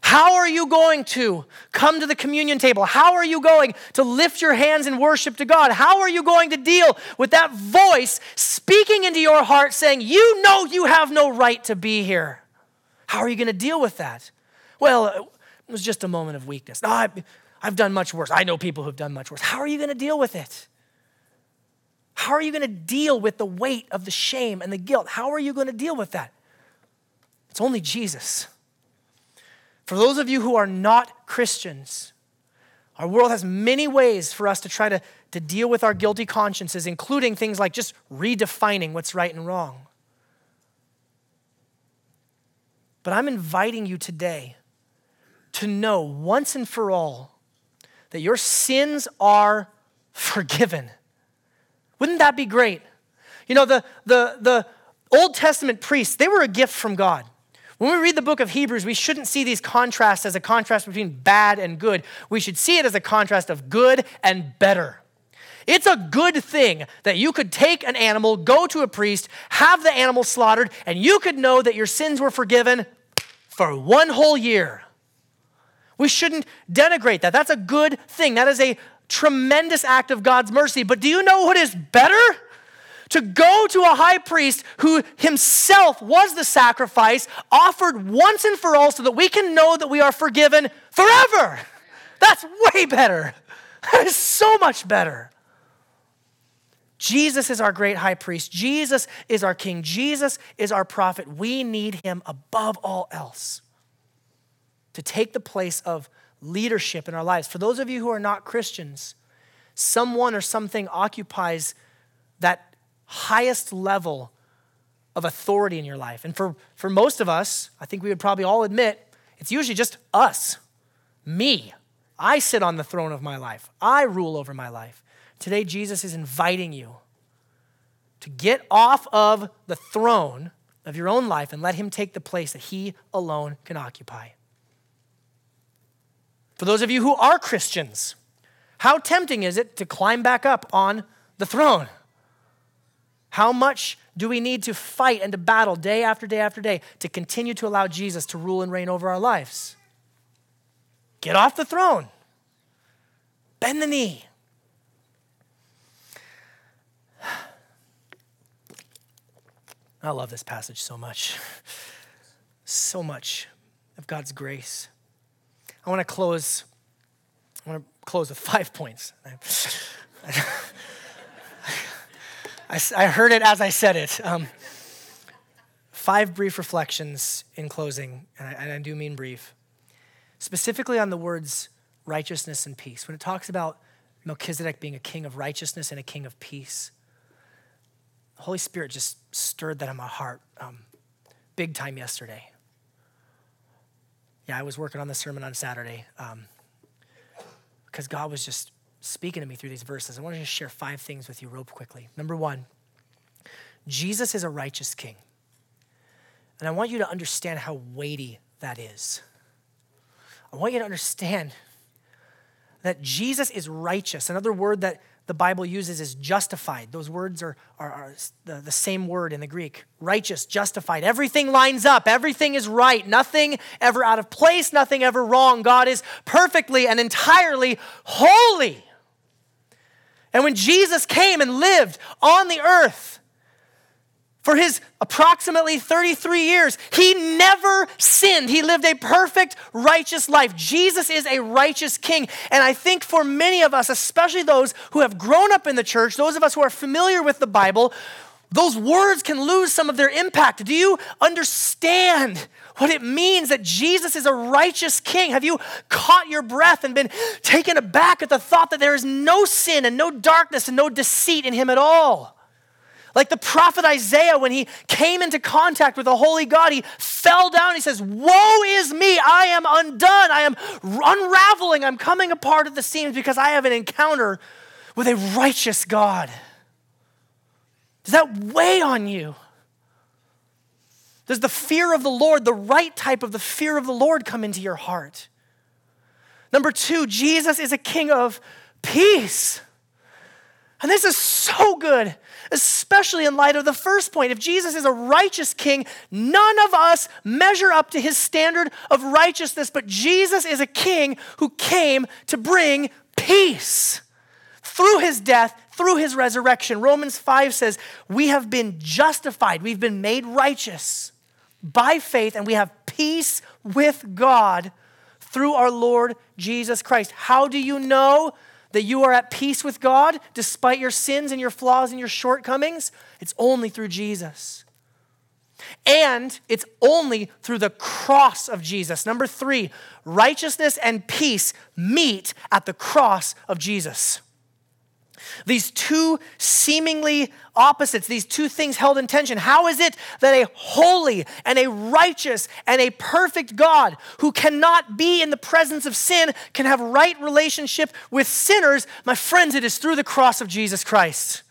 How are you going to come to the communion table? How are you going to lift your hands in worship to God? How are you going to deal with that voice speaking into your heart saying, You know you have no right to be here? How are you going to deal with that? Well, it was just a moment of weakness. I've, I've done much worse. I know people who've done much worse. How are you going to deal with it? How are you going to deal with the weight of the shame and the guilt? How are you going to deal with that? It's only Jesus. For those of you who are not Christians, our world has many ways for us to try to, to deal with our guilty consciences, including things like just redefining what's right and wrong. But I'm inviting you today to know once and for all that your sins are forgiven. Wouldn't that be great? You know, the, the, the Old Testament priests, they were a gift from God. When we read the book of Hebrews, we shouldn't see these contrasts as a contrast between bad and good. We should see it as a contrast of good and better. It's a good thing that you could take an animal, go to a priest, have the animal slaughtered, and you could know that your sins were forgiven for one whole year. We shouldn't denigrate that. That's a good thing. That is a tremendous act of God's mercy. But do you know what is better? to go to a high priest who himself was the sacrifice, offered once and for all, so that we can know that we are forgiven forever. That's way better. That is so much better. Jesus is our great high priest. Jesus is our king. Jesus is our prophet. We need him above all else to take the place of leadership in our lives. For those of you who are not Christians, someone or something occupies that highest level of authority in your life. And for, for most of us, I think we would probably all admit, it's usually just us, me. I sit on the throne of my life, I rule over my life. Today, Jesus is inviting you to get off of the throne of your own life and let Him take the place that He alone can occupy. For those of you who are Christians, how tempting is it to climb back up on the throne? How much do we need to fight and to battle day after day after day to continue to allow Jesus to rule and reign over our lives? Get off the throne, bend the knee. I love this passage so much. So much of God's grace. I want to close. I want to close with five points. I, I heard it as I said it. Um, five brief reflections in closing, and I, and I do mean brief, specifically on the words righteousness and peace. When it talks about Melchizedek being a king of righteousness and a king of peace, the Holy Spirit just stirred that in my heart um, big time yesterday. Yeah, I was working on the sermon on Saturday because um, God was just speaking to me through these verses. I want to just share five things with you real quickly. Number one, Jesus is a righteous king. And I want you to understand how weighty that is. I want you to understand that Jesus is righteous. Another word that the Bible uses is justified. Those words are, are, are the, the same word in the Greek righteous, justified. Everything lines up, everything is right, nothing ever out of place, nothing ever wrong. God is perfectly and entirely holy. And when Jesus came and lived on the earth for his approximately 33 years, he never sinned. He lived a perfect, righteous life. Jesus is a righteous king. And I think for many of us, especially those who have grown up in the church, those of us who are familiar with the Bible, those words can lose some of their impact. Do you understand what it means that Jesus is a righteous king? Have you caught your breath and been taken aback at the thought that there is no sin and no darkness and no deceit in him at all? Like the prophet Isaiah, when he came into contact with the holy God, he fell down. He says, Woe is me! I am undone. I am unraveling. I'm coming apart at the seams because I have an encounter with a righteous God. Does that weigh on you? Does the fear of the Lord, the right type of the fear of the Lord, come into your heart? Number two, Jesus is a king of peace. And this is so good, especially in light of the first point. If Jesus is a righteous king, none of us measure up to his standard of righteousness, but Jesus is a king who came to bring peace through his death, through his resurrection. Romans 5 says, We have been justified, we've been made righteous by faith, and we have peace with God through our Lord Jesus Christ. How do you know? That you are at peace with God despite your sins and your flaws and your shortcomings? It's only through Jesus. And it's only through the cross of Jesus. Number three, righteousness and peace meet at the cross of Jesus. These two seemingly opposites, these two things held in tension. How is it that a holy and a righteous and a perfect God who cannot be in the presence of sin can have right relationship with sinners? My friends, it is through the cross of Jesus Christ.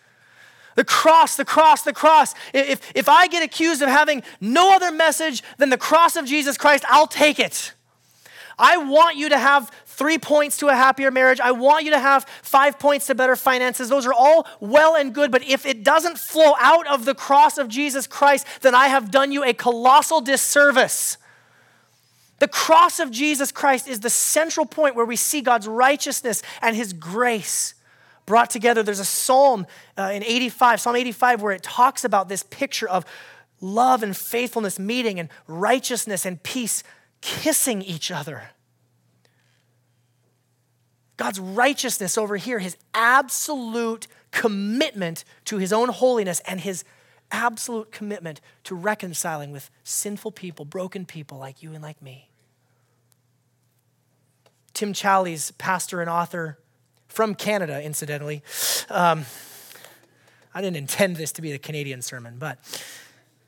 The cross, the cross, the cross. If, if I get accused of having no other message than the cross of Jesus Christ, I'll take it. I want you to have three points to a happier marriage. I want you to have five points to better finances. Those are all well and good, but if it doesn't flow out of the cross of Jesus Christ, then I have done you a colossal disservice. The cross of Jesus Christ is the central point where we see God's righteousness and his grace brought together. There's a psalm uh, in 85, Psalm 85, where it talks about this picture of love and faithfulness meeting and righteousness and peace kissing each other. God's righteousness over here, his absolute commitment to his own holiness and his absolute commitment to reconciling with sinful people, broken people like you and like me. Tim Challies, pastor and author from Canada, incidentally. Um, I didn't intend this to be the Canadian sermon, but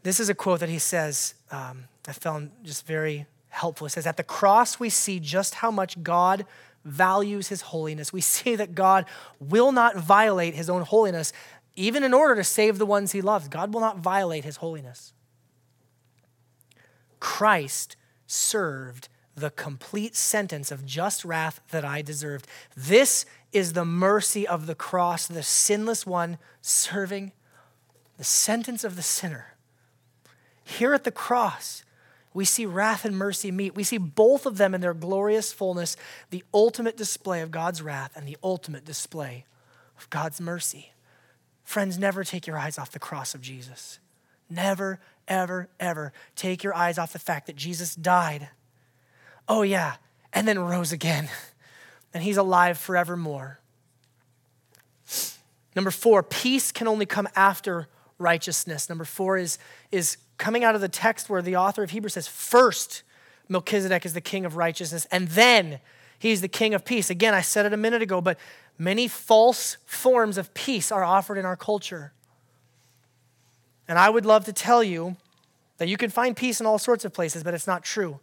this is a quote that he says um, I found just very helpful. It says, At the cross, we see just how much God values his holiness. We see that God will not violate his own holiness, even in order to save the ones he loves. God will not violate his holiness. Christ served the complete sentence of just wrath that I deserved. This is the mercy of the cross, the sinless one serving the sentence of the sinner. Here at the cross, we see wrath and mercy meet. We see both of them in their glorious fullness, the ultimate display of God's wrath and the ultimate display of God's mercy. Friends, never take your eyes off the cross of Jesus. Never, ever, ever take your eyes off the fact that Jesus died. Oh, yeah, and then rose again. And he's alive forevermore. Number four, peace can only come after righteousness. Number four is, is coming out of the text where the author of Hebrews says, first, Melchizedek is the king of righteousness, and then he's the king of peace. Again, I said it a minute ago, but many false forms of peace are offered in our culture. And I would love to tell you that you can find peace in all sorts of places, but it's not true.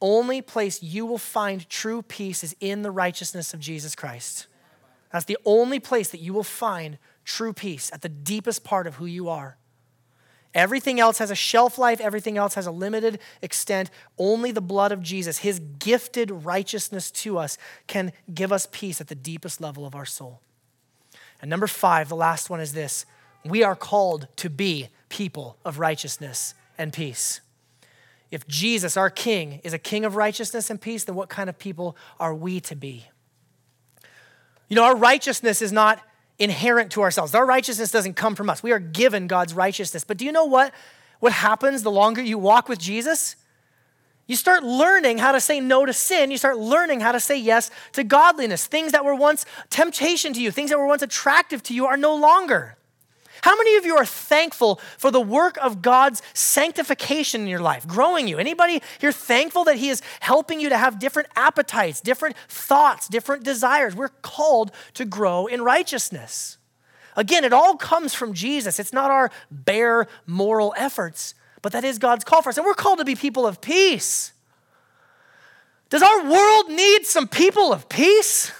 Only place you will find true peace is in the righteousness of Jesus Christ. That's the only place that you will find true peace at the deepest part of who you are. Everything else has a shelf life, everything else has a limited extent. Only the blood of Jesus, his gifted righteousness to us, can give us peace at the deepest level of our soul. And number five, the last one is this we are called to be people of righteousness and peace. If Jesus, our King, is a King of righteousness and peace, then what kind of people are we to be? You know, our righteousness is not inherent to ourselves. Our righteousness doesn't come from us. We are given God's righteousness. But do you know what? What happens the longer you walk with Jesus? You start learning how to say no to sin. You start learning how to say yes to godliness. Things that were once temptation to you, things that were once attractive to you, are no longer. How many of you are thankful for the work of God's sanctification in your life, growing you? Anybody here thankful that He is helping you to have different appetites, different thoughts, different desires? We're called to grow in righteousness. Again, it all comes from Jesus. It's not our bare moral efforts, but that is God's call for us. And we're called to be people of peace. Does our world need some people of peace?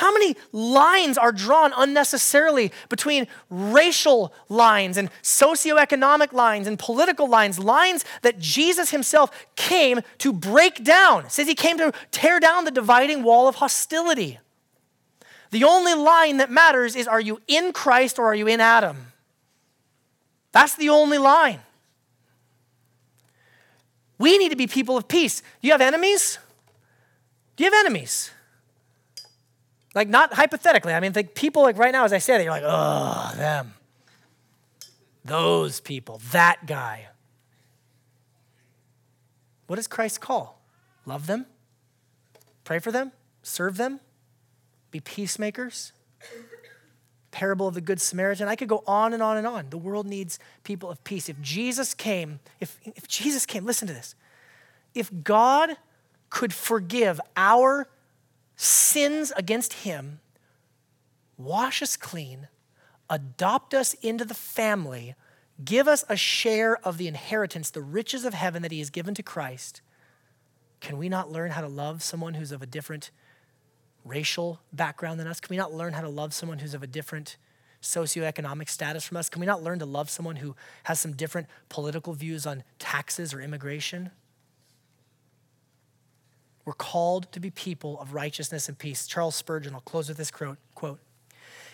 How many lines are drawn unnecessarily between racial lines and socioeconomic lines and political lines, lines that Jesus himself came to break down? It says he came to tear down the dividing wall of hostility. The only line that matters is are you in Christ or are you in Adam? That's the only line. We need to be people of peace. Do you have enemies? Do you have enemies? Like, not hypothetically. I mean, like people, like right now, as I say it, you're like, oh, them. Those people, that guy. What does Christ call? Love them, pray for them, serve them, be peacemakers. Parable of the Good Samaritan. I could go on and on and on. The world needs people of peace. If Jesus came, if, if Jesus came, listen to this. If God could forgive our sins against Him, wash us clean, adopt us into the family, give us a share of the inheritance, the riches of heaven that He has given to Christ, can we not learn how to love someone who's of a different racial background than us? Can we not learn how to love someone who's of a different socioeconomic status from us? Can we not learn to love someone who has some different political views on taxes or immigration? We're called to be people of righteousness and peace. Charles Spurgeon, I'll close with this quote. quote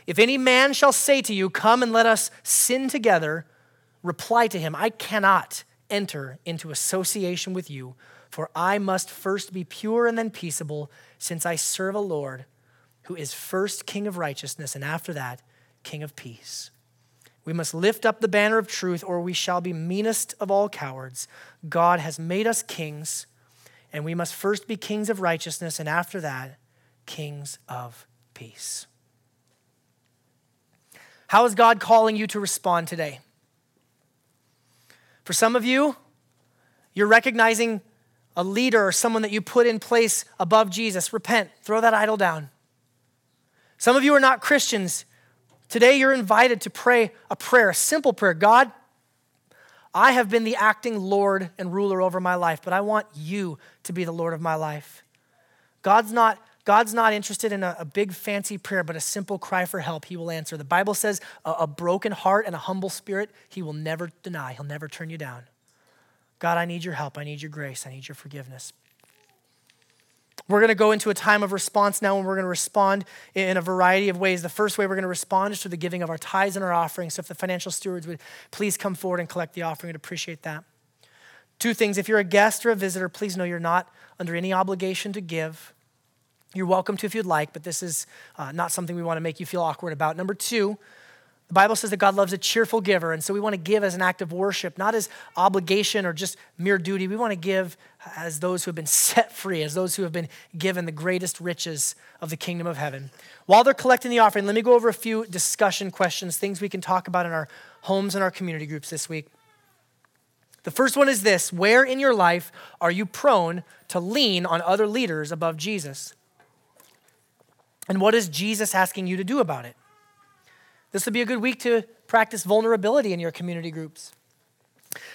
if any man shall say to you, Come and let us sin together, reply to him, I cannot enter into association with you, for I must first be pure and then peaceable, since I serve a Lord who is first King of righteousness and after that, King of peace. We must lift up the banner of truth, or we shall be meanest of all cowards. God has made us kings, and we must first be kings of righteousness, and after that, kings of peace. How is God calling you to respond today? For some of you, you're recognizing a leader or someone that you put in place above Jesus. Repent, throw that idol down. Some of you are not Christians. Today, you're invited to pray a prayer, a simple prayer God, I have been the acting Lord and ruler over my life, but I want you to be the Lord of my life. God's not God's not interested in a, a, big fancy prayer, but a simple cry for help. He will answer. The Bible says a, a broken heart and a humble spirit, He will never deny. He'll never turn you down. God, I need your help. I need your grace. I need your forgiveness. We're going to go into a time of response now, and we're going to respond in a variety of ways. The first way we're going to respond is through the giving of our tithes and our offerings. So, if the financial stewards would please come forward and collect the offering, I'd appreciate that. Two things if you're a guest or a visitor, please know you're not under any obligation to give. You're welcome to if you'd like, but this is uh, not something we want to make you feel awkward about. Number two, the Bible says that God loves a cheerful giver, and so we want to give as an act of worship, not as obligation or just mere duty. We want to give as those who have been set free, as those who have been given the greatest riches of the kingdom of heaven. While they're collecting the offering, let me go over a few discussion questions, things we can talk about in our homes and our community groups this week. The first one is this Where in your life are you prone to lean on other leaders above Jesus? And what is Jesus asking you to do about it? This would be a good week to practice vulnerability in your community groups.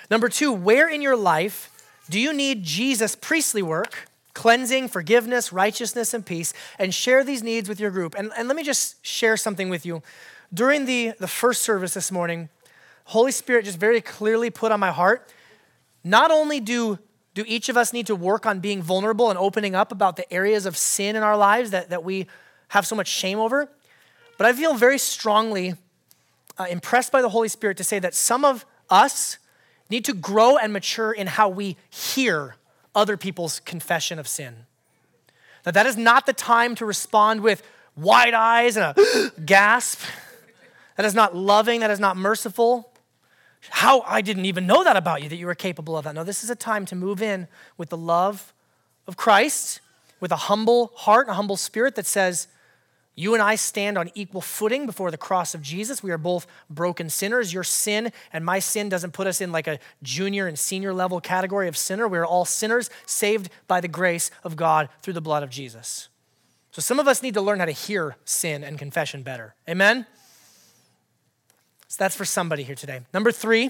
Number two, where in your life do you need Jesus' priestly work, cleansing, forgiveness, righteousness, and peace, and share these needs with your group? And, and let me just share something with you. During the, the first service this morning, Holy Spirit just very clearly put on my heart not only do do each of us need to work on being vulnerable and opening up about the areas of sin in our lives that, that we have so much shame over. But I feel very strongly uh, impressed by the Holy Spirit to say that some of us need to grow and mature in how we hear other people's confession of sin. That that is not the time to respond with wide eyes and a gasp. That is not loving, that is not merciful. How I didn't even know that about you, that you were capable of that. No, this is a time to move in with the love of Christ, with a humble heart, a humble spirit that says, you and I stand on equal footing before the cross of Jesus. We are both broken sinners. Your sin and my sin doesn't put us in like a junior and senior level category of sinner. We are all sinners saved by the grace of God through the blood of Jesus. So some of us need to learn how to hear sin and confession better. Amen? So that's for somebody here today. Number three,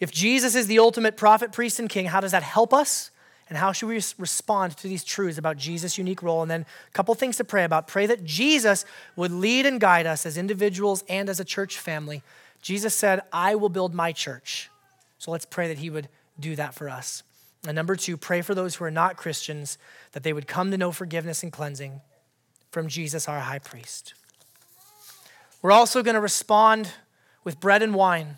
if Jesus is the ultimate prophet, priest, and king, how does that help us? And how should we respond to these truths about Jesus' unique role? And then a couple things to pray about. Pray that Jesus would lead and guide us as individuals and as a church family. Jesus said, I will build my church. So let's pray that he would do that for us. And number two, pray for those who are not Christians that they would come to know forgiveness and cleansing. from Jesus, our high priest. We're also going to respond with bread and wine,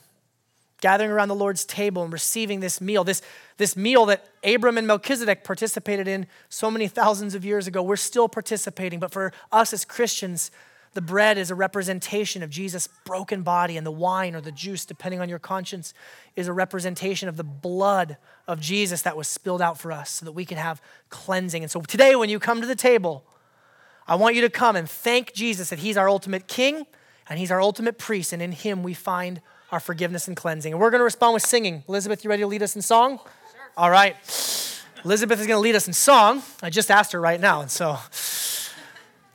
gathering around the Lord's table and receiving this meal, this, this meal that Abram and Melchizedek participated in so many thousands of years ago. We're still participating, but for us as Christians, the bread is a representation of Jesus' broken body, and the wine or the juice, depending on your conscience, is a representation of the blood of Jesus that was spilled out for us so that we can have cleansing. And so today, when you come to the table, I want you to come and thank Jesus that He's our ultimate King and He's our ultimate priest, and in Him we find our forgiveness and cleansing. And we're going to respond with singing. Elizabeth, you ready to lead us in song? All right. Elizabeth is going to lead us in song. I just asked her right now, and so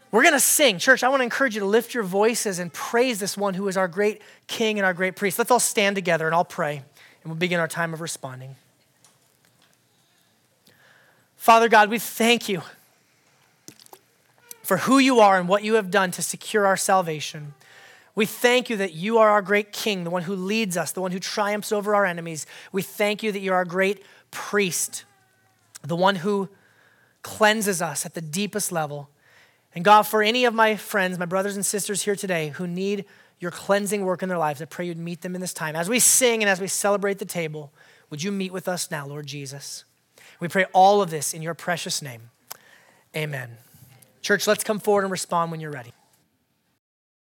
we're going to sing. Church, I want to encourage you to lift your voices and praise this one who is our great King and our great priest. Let's all stand together and I'll pray, and we'll begin our time of responding. Father God, we thank you for who you are and what you have done to secure our salvation. We thank you that you are our great king, the one who leads us, the one who triumphs over our enemies. We thank you that you're our great priest, the one who cleanses us at the deepest level. And God, for any of my friends, my brothers and sisters here today who need your cleansing work in their lives, I pray you'd meet them in this time. As we sing and as we celebrate the table, would you meet with us now, Lord Jesus? We pray all of this in your precious name. Amen. Church, let's come forward and respond when you're ready.